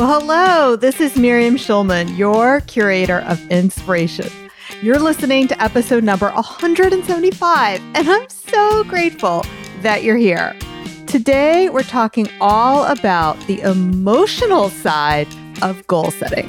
Well, hello, this is Miriam Schulman, your curator of inspiration. You're listening to episode number 175, and I'm so grateful that you're here. Today, we're talking all about the emotional side of goal setting.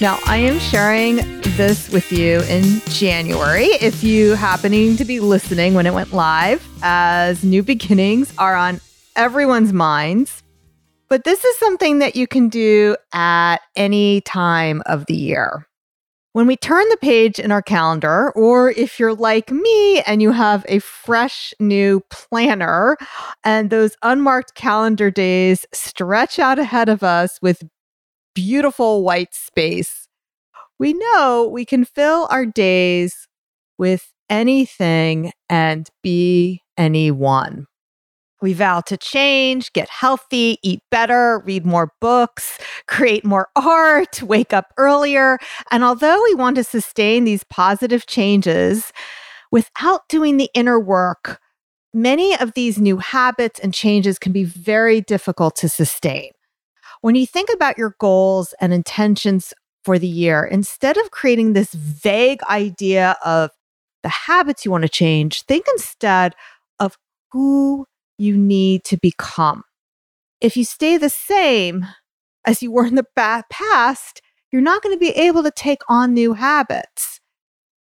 Now, I am sharing this with you in January. If you happening to be listening when it went live, as new beginnings are on everyone's minds. But this is something that you can do at any time of the year. When we turn the page in our calendar, or if you're like me and you have a fresh new planner and those unmarked calendar days stretch out ahead of us with beautiful white space, we know we can fill our days with anything and be anyone. We vow to change, get healthy, eat better, read more books, create more art, wake up earlier. And although we want to sustain these positive changes without doing the inner work, many of these new habits and changes can be very difficult to sustain. When you think about your goals and intentions for the year, instead of creating this vague idea of the habits you want to change, think instead of who you need to become. If you stay the same as you were in the past, you're not going to be able to take on new habits.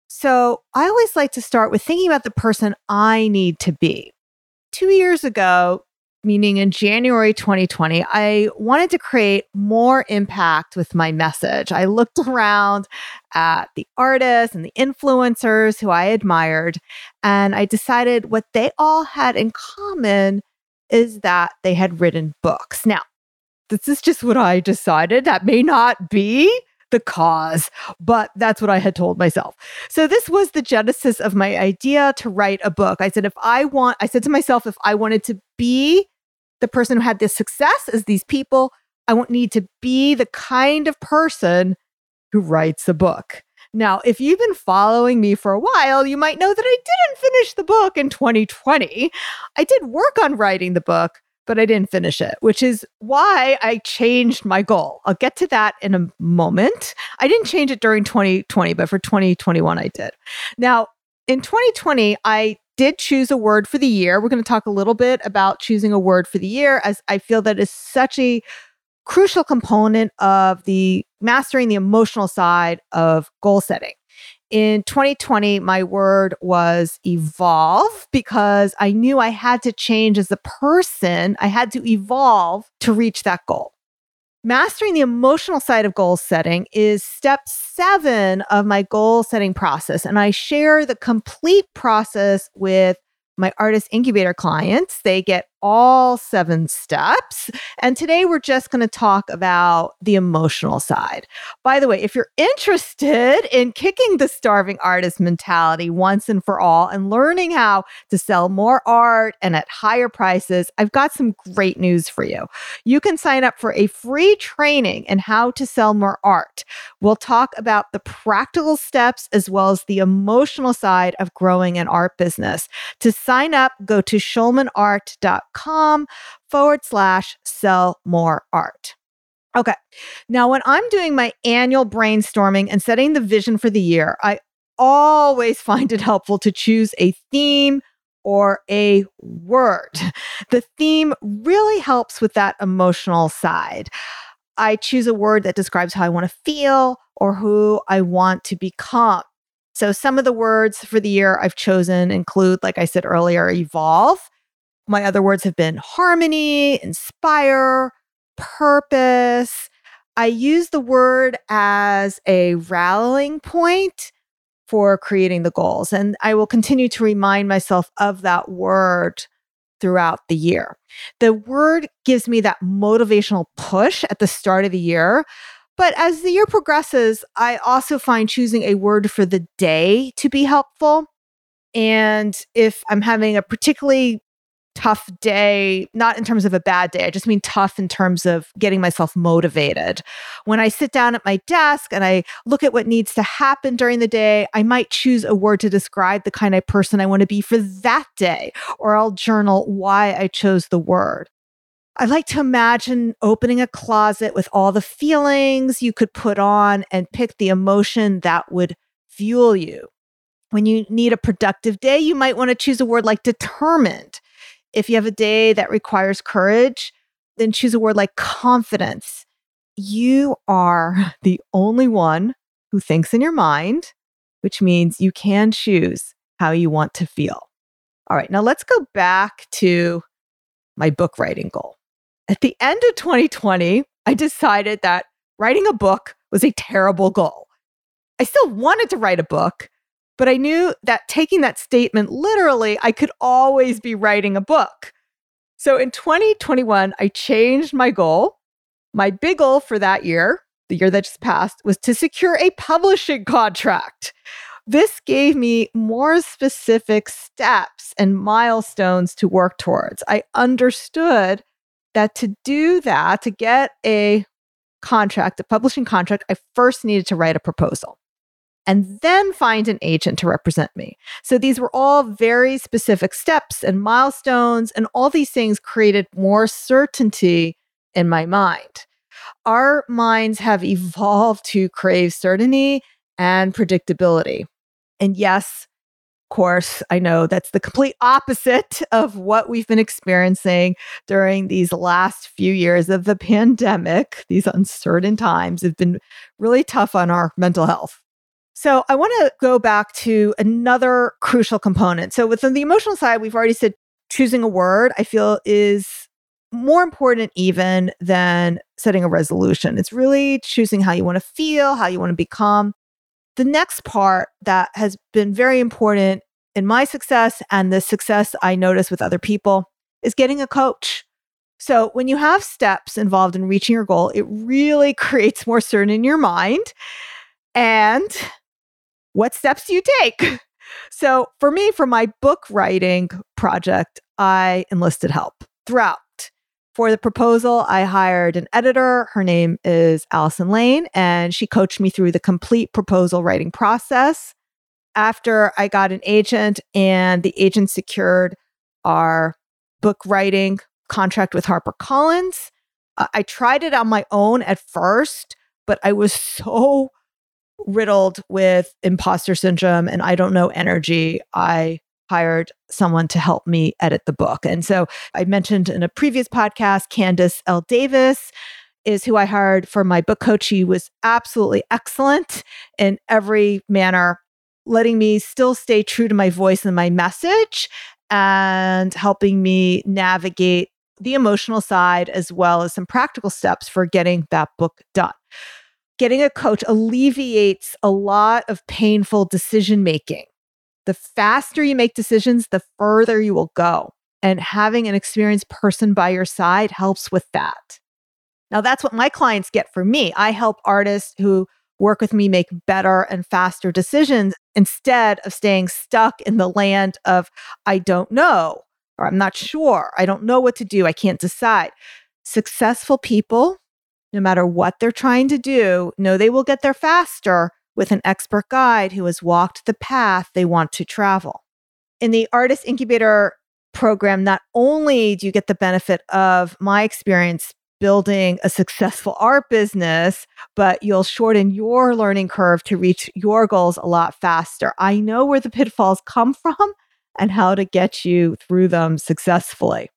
So I always like to start with thinking about the person I need to be. Two years ago, meaning in January 2020, I wanted to create more impact with my message. I looked around at the artists and the influencers who I admired, and I decided what they all had in common is that they had written books. Now, this is just what I decided. That may not be the cause, but that's what I had told myself. So this was the genesis of my idea to write a book. I said, if I want, I said to myself, if I wanted to be the person who had this success is these people, I won't need to be the kind of person who writes a book. Now, if you've been following me for a while, you might know that I didn't finish the book in 2020. I did work on writing the book, but I didn't finish it, which is why I changed my goal. I'll get to that in a moment. I didn't change it during 2020, but for 2021, I did. Now, in 2020, I did choose a word for the year. We're going to talk a little bit about choosing a word for the year, as I feel that is such a crucial component of the mastering the emotional side of goal setting. In 2020, my word was evolve because I knew I had to change as a person. I had to evolve to reach that goal. Mastering the emotional side of goal setting is step seven of my goal setting process. And I share the complete process with my artist incubator clients. They get all seven steps. And today we're just going to talk about the emotional side. By the way, if you're interested in kicking the starving artist mentality once and for all and learning how to sell more art and at higher prices, I've got some great news for you. You can sign up for a free training in how to sell more art. We'll talk about the practical steps as well as the emotional side of growing an art business. To sign up, go to schulmanart.com com forward slash sell more art. Okay. Now, when I'm doing my annual brainstorming and setting the vision for the year, I always find it helpful to choose a theme or a word. The theme really helps with that emotional side. I choose a word that describes how I want to feel or who I want to become. So, some of the words for the year I've chosen include, like I said earlier, evolve, my other words have been harmony, inspire, purpose. I use the word as a rallying point for creating the goals. And I will continue to remind myself of that word throughout the year. The word gives me that motivational push at the start of the year. But as the year progresses, I also find choosing a word for the day to be helpful. And if I'm having a particularly tough day, not in terms of a bad day, I just mean tough in terms of getting myself motivated. When I sit down at my desk and I look at what needs to happen during the day, I might choose a word to describe the kind of person I want to be for that day, or I'll journal why I chose the word. I like to imagine opening a closet with all the feelings you could put on and pick the emotion that would fuel you. When you need a productive day, you might want to choose a word like determined. If you have a day that requires courage, then choose a word like confidence. You are the only one who thinks in your mind, which means you can choose how you want to feel. All right, now let's go back to my book writing goal. At the end of 2020, I decided that writing a book was a terrible goal. I still wanted to write a book, but I knew that taking that statement literally, I could always be writing a book. So in 2021, I changed my goal. My big goal for that year, the year that just passed, was to secure a publishing contract. This gave me more specific steps and milestones to work towards. I understood that to do that, to get a contract, a publishing contract, I first needed to write a proposal and then find an agent to represent me. So these were all very specific steps and milestones, and all these things created more certainty in my mind. Our minds have evolved to crave certainty and predictability. And yes, of course, I know that's the complete opposite of what we've been experiencing during these last few years of the pandemic. These uncertain times have been really tough on our mental health. So I want to go back to another crucial component. So within the emotional side, we've already said choosing a word, I feel is more important even than setting a resolution. It's really choosing how you want to feel, how you want to become. The next part that has been very important in my success and the success I notice with other people is getting a coach. So, when you have steps involved in reaching your goal, it really creates more certainty in your mind. And what steps do you take? So, for me, for my book writing project, I enlisted help throughout. For the proposal, I hired an editor. Her name is Allison Lane, and she coached me through the complete proposal writing process. After I got an agent, and the agent secured our book writing contract with HarperCollins, uh, I tried it on my own at first, but I was so riddled with imposter syndrome and I don't know energy, I hired someone to help me edit the book. And so I mentioned in a previous podcast, Candice L. Davis is who I hired for my book coach. He was absolutely excellent in every manner, letting me still stay true to my voice and my message and helping me navigate the emotional side as well as some practical steps for getting that book done getting a coach alleviates a lot of painful decision making. The faster you make decisions, the further you will go. And having an experienced person by your side helps with that. Now, that's what my clients get from me. I help artists who work with me make better and faster decisions instead of staying stuck in the land of, I don't know, or I'm not sure, I don't know what to do, I can't decide. Successful people no matter what they're trying to do, know they will get there faster with an expert guide who has walked the path they want to travel. In the Artist Incubator program, not only do you get the benefit of my experience building a successful art business, but you'll shorten your learning curve to reach your goals a lot faster. I know where the pitfalls come from and how to get you through them successfully.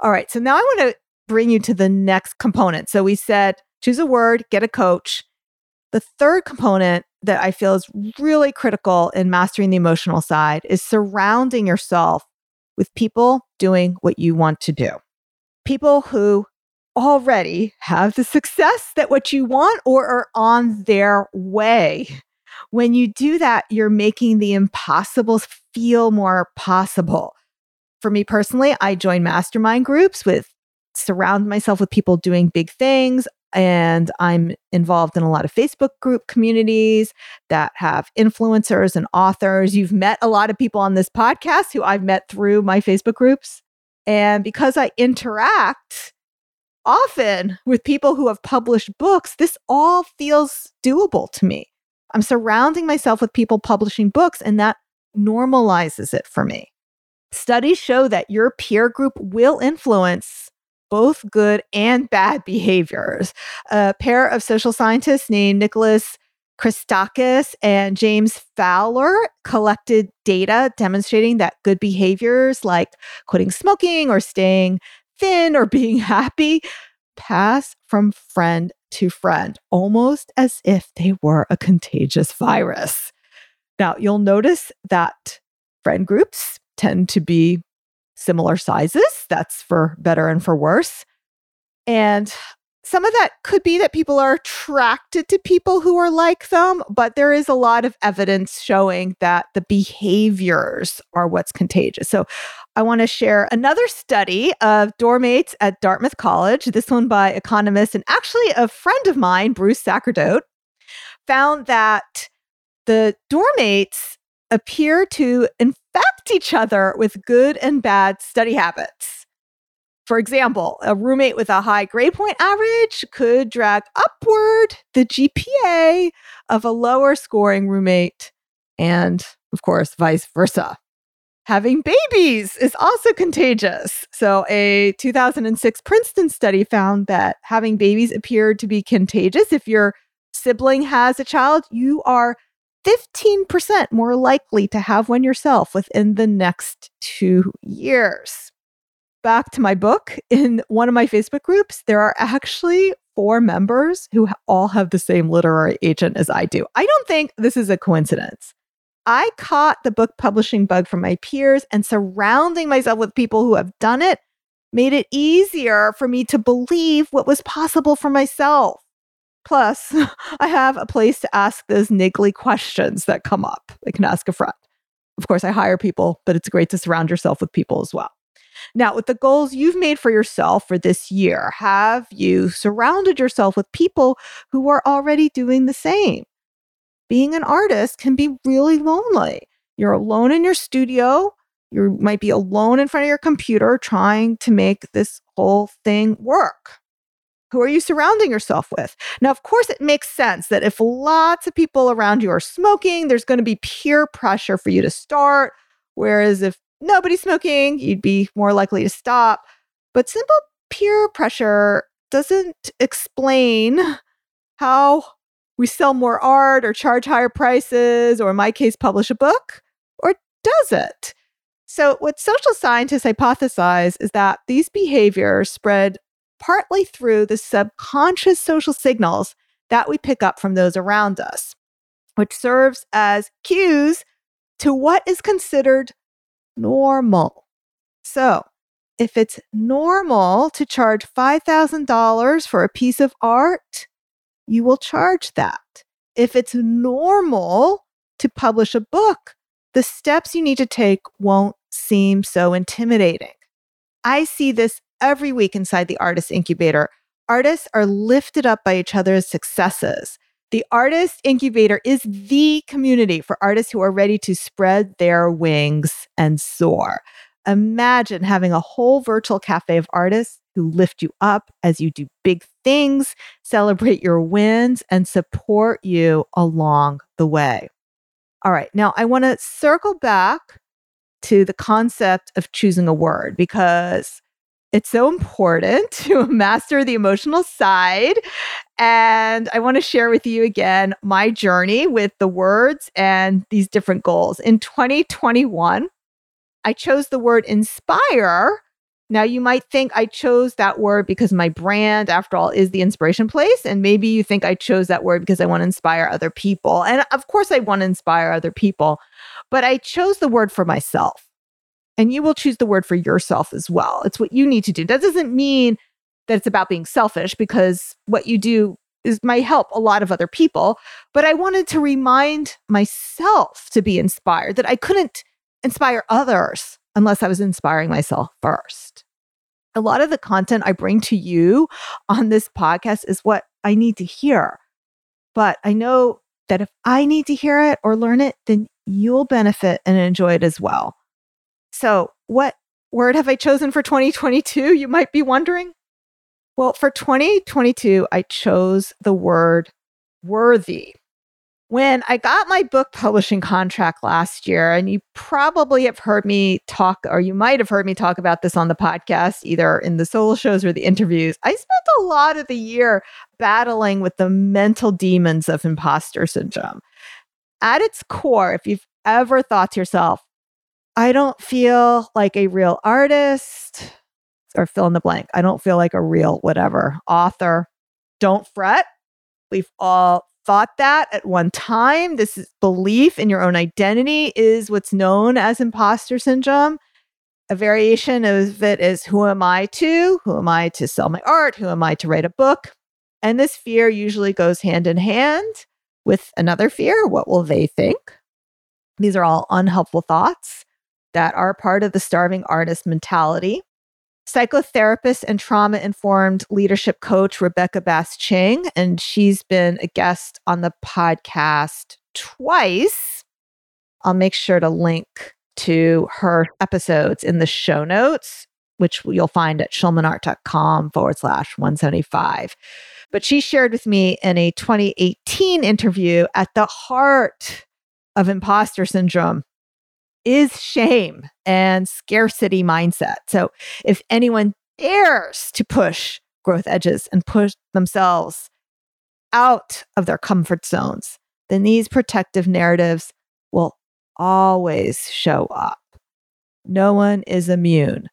All right, so now I want to bring you to the next component. So we said choose a word, get a coach. The third component that I feel is really critical in mastering the emotional side is surrounding yourself with people doing what you want to do. People who already have the success that what you want or are on their way. When you do that, you're making the impossible feel more possible. For me personally, I join mastermind groups with surround myself with people doing big things. And I'm involved in a lot of Facebook group communities that have influencers and authors. You've met a lot of people on this podcast who I've met through my Facebook groups. And because I interact often with people who have published books, this all feels doable to me. I'm surrounding myself with people publishing books, and that normalizes it for me. Studies show that your peer group will influence both good and bad behaviors. A pair of social scientists named Nicholas Christakis and James Fowler collected data demonstrating that good behaviors like quitting smoking or staying thin or being happy pass from friend to friend, almost as if they were a contagious virus. Now, you'll notice that friend groups tend to be similar sizes. That's for better and for worse. And some of that could be that people are attracted to people who are like them, but there is a lot of evidence showing that the behaviors are what's contagious. So I want to share another study of dormmates at Dartmouth College, this one by economist and actually a friend of mine, Bruce Sacerdote, found that the dormmates appear to infect each other with good and bad study habits. For example, a roommate with a high grade point average could drag upward the GPA of a lower scoring roommate, and of course, vice versa. Having babies is also contagious. So, a 2006 Princeton study found that having babies appeared to be contagious. If your sibling has a child, you are 15% more likely to have one yourself within the next two years back to my book, in one of my Facebook groups, there are actually four members who all have the same literary agent as I do. I don't think this is a coincidence. I caught the book publishing bug from my peers, and surrounding myself with people who have done it made it easier for me to believe what was possible for myself. Plus, I have a place to ask those niggly questions that come up. I can ask a friend. Of course, I hire people, but it's great to surround yourself with people as well. Now, with the goals you've made for yourself for this year, have you surrounded yourself with people who are already doing the same? Being an artist can be really lonely. You're alone in your studio. You might be alone in front of your computer trying to make this whole thing work. Who are you surrounding yourself with? Now, of course, it makes sense that if lots of people around you are smoking, there's going to be peer pressure for you to start. Whereas if nobody's smoking, you'd be more likely to stop. But simple peer pressure doesn't explain how we sell more art or charge higher prices, or in my case, publish a book, or does it? So, what social scientists hypothesize is that these behaviors spread partly through the subconscious social signals that we pick up from those around us, which serves as cues to what is considered normal. So, if it's normal to charge $5,000 for a piece of art, you will charge that. If it's normal to publish a book, the steps you need to take won't seem so intimidating. I see this every week inside the Artist Incubator. Artists are lifted up by each other's successes. The Artist Incubator is the community for artists who are ready to spread their wings and soar. Imagine having a whole virtual cafe of artists who lift you up as you do big things, celebrate your wins, and support you along the way. All right, now I want to circle back to the concept of choosing a word because it's so important to master the emotional side. And I want to share with you again my journey with the words and these different goals. In 2021, I chose the word inspire. Now, you might think I chose that word because my brand, after all, is the inspiration place. And maybe you think I chose that word because I want to inspire other people. And of course, I want to inspire other people, but I chose the word for myself and you will choose the word for yourself as well. It's what you need to do. That doesn't mean that it's about being selfish because what you do is might help a lot of other people, but I wanted to remind myself to be inspired that I couldn't inspire others unless I was inspiring myself first. A lot of the content I bring to you on this podcast is what I need to hear. But I know that if I need to hear it or learn it, then you'll benefit and enjoy it as well. So, what word have I chosen for 2022? You might be wondering. Well, for 2022, I chose the word worthy. When I got my book publishing contract last year, and you probably have heard me talk, or you might have heard me talk about this on the podcast, either in the solo shows or the interviews, I spent a lot of the year battling with the mental demons of imposter syndrome. At its core, if you've ever thought to yourself, I don't feel like a real artist, or fill in the blank, I don't feel like a real whatever author, don't fret. We've all thought that at one time. This belief in your own identity is what's known as imposter syndrome. A variation of it is who am I to? Who am I to sell my art? Who am I to write a book? And this fear usually goes hand in hand with another fear what will they think? These are all unhelpful thoughts that are part of the starving artist mentality. Psychotherapist and trauma informed leadership coach Rebecca Bass Ching, and she's been a guest on the podcast twice. I'll make sure to link to her episodes in the show notes, which you'll find at schulmanart.com forward slash 175. But she shared with me in a 2018 interview at the heart of imposter syndrome is shame and scarcity mindset. So if anyone dares to push growth edges and push themselves out of their comfort zones, then these protective narratives will always show up. No one is immune,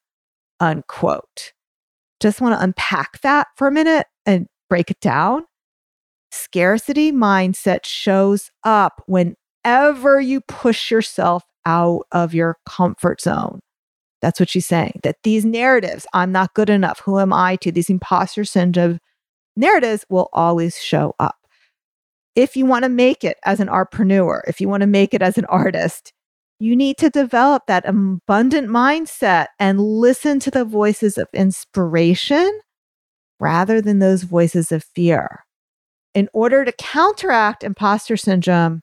unquote. Just want to unpack that for a minute and break it down. Scarcity mindset shows up whenever you push yourself out of your comfort zone. That's what she's saying. That these narratives, I'm not good enough, who am I to, these imposter syndrome narratives will always show up. If you want to make it as an artpreneur, if you want to make it as an artist, you need to develop that abundant mindset and listen to the voices of inspiration rather than those voices of fear. In order to counteract imposter syndrome,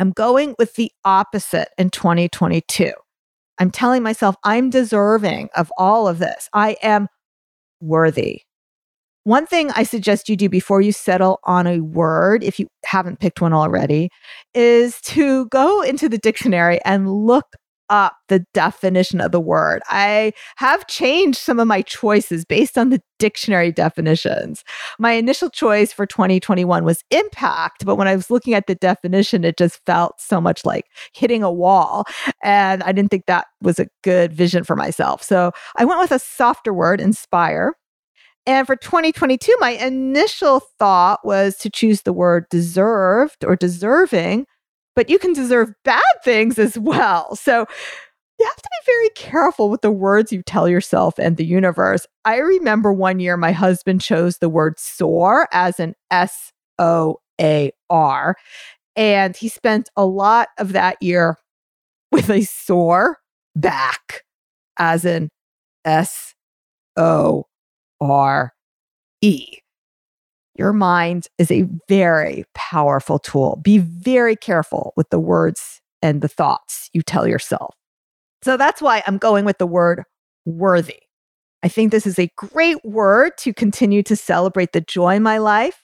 I'm going with the opposite in 2022. I'm telling myself I'm deserving of all of this. I am worthy. One thing I suggest you do before you settle on a word, if you haven't picked one already, is to go into the dictionary and look up the definition of the word. I have changed some of my choices based on the dictionary definitions. My initial choice for 2021 was impact, but when I was looking at the definition, it just felt so much like hitting a wall. And I didn't think that was a good vision for myself. So I went with a softer word, inspire. And for 2022, my initial thought was to choose the word deserved or deserving but you can deserve bad things as well. So you have to be very careful with the words you tell yourself and the universe. I remember one year my husband chose the word soar as an S O A R. And he spent a lot of that year with a sore back, as in S O R E. Your mind is a very powerful tool. Be very careful with the words and the thoughts you tell yourself. So that's why I'm going with the word worthy. I think this is a great word to continue to celebrate the joy in my life.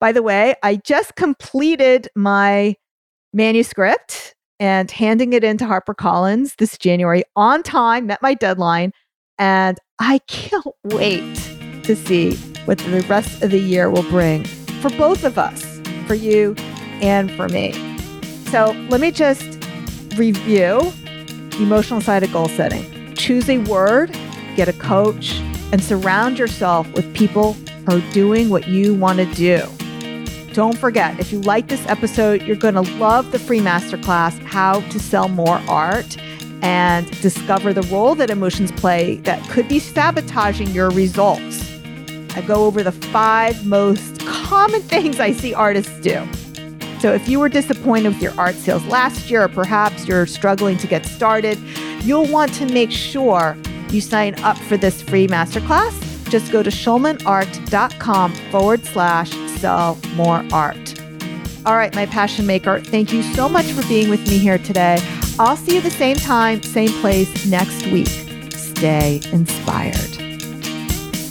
By the way, I just completed my manuscript and handing it in to HarperCollins this January on time, met my deadline, and I can't wait to see what the rest of the year will bring for both of us, for you and for me. So let me just review the emotional side of goal setting. Choose a word, get a coach, and surround yourself with people who are doing what you want to do. Don't forget, if you like this episode, you're going to love the free masterclass, How to Sell More Art, and discover the role that emotions play that could be sabotaging your results. I go over the five most common things I see artists do. So if you were disappointed with your art sales last year, or perhaps you're struggling to get started, you'll want to make sure you sign up for this free masterclass, just go to schulmanart.com forward slash sell more art. All right, my passion maker, thank you so much for being with me here today. I'll see you the same time, same place next week. Stay inspired.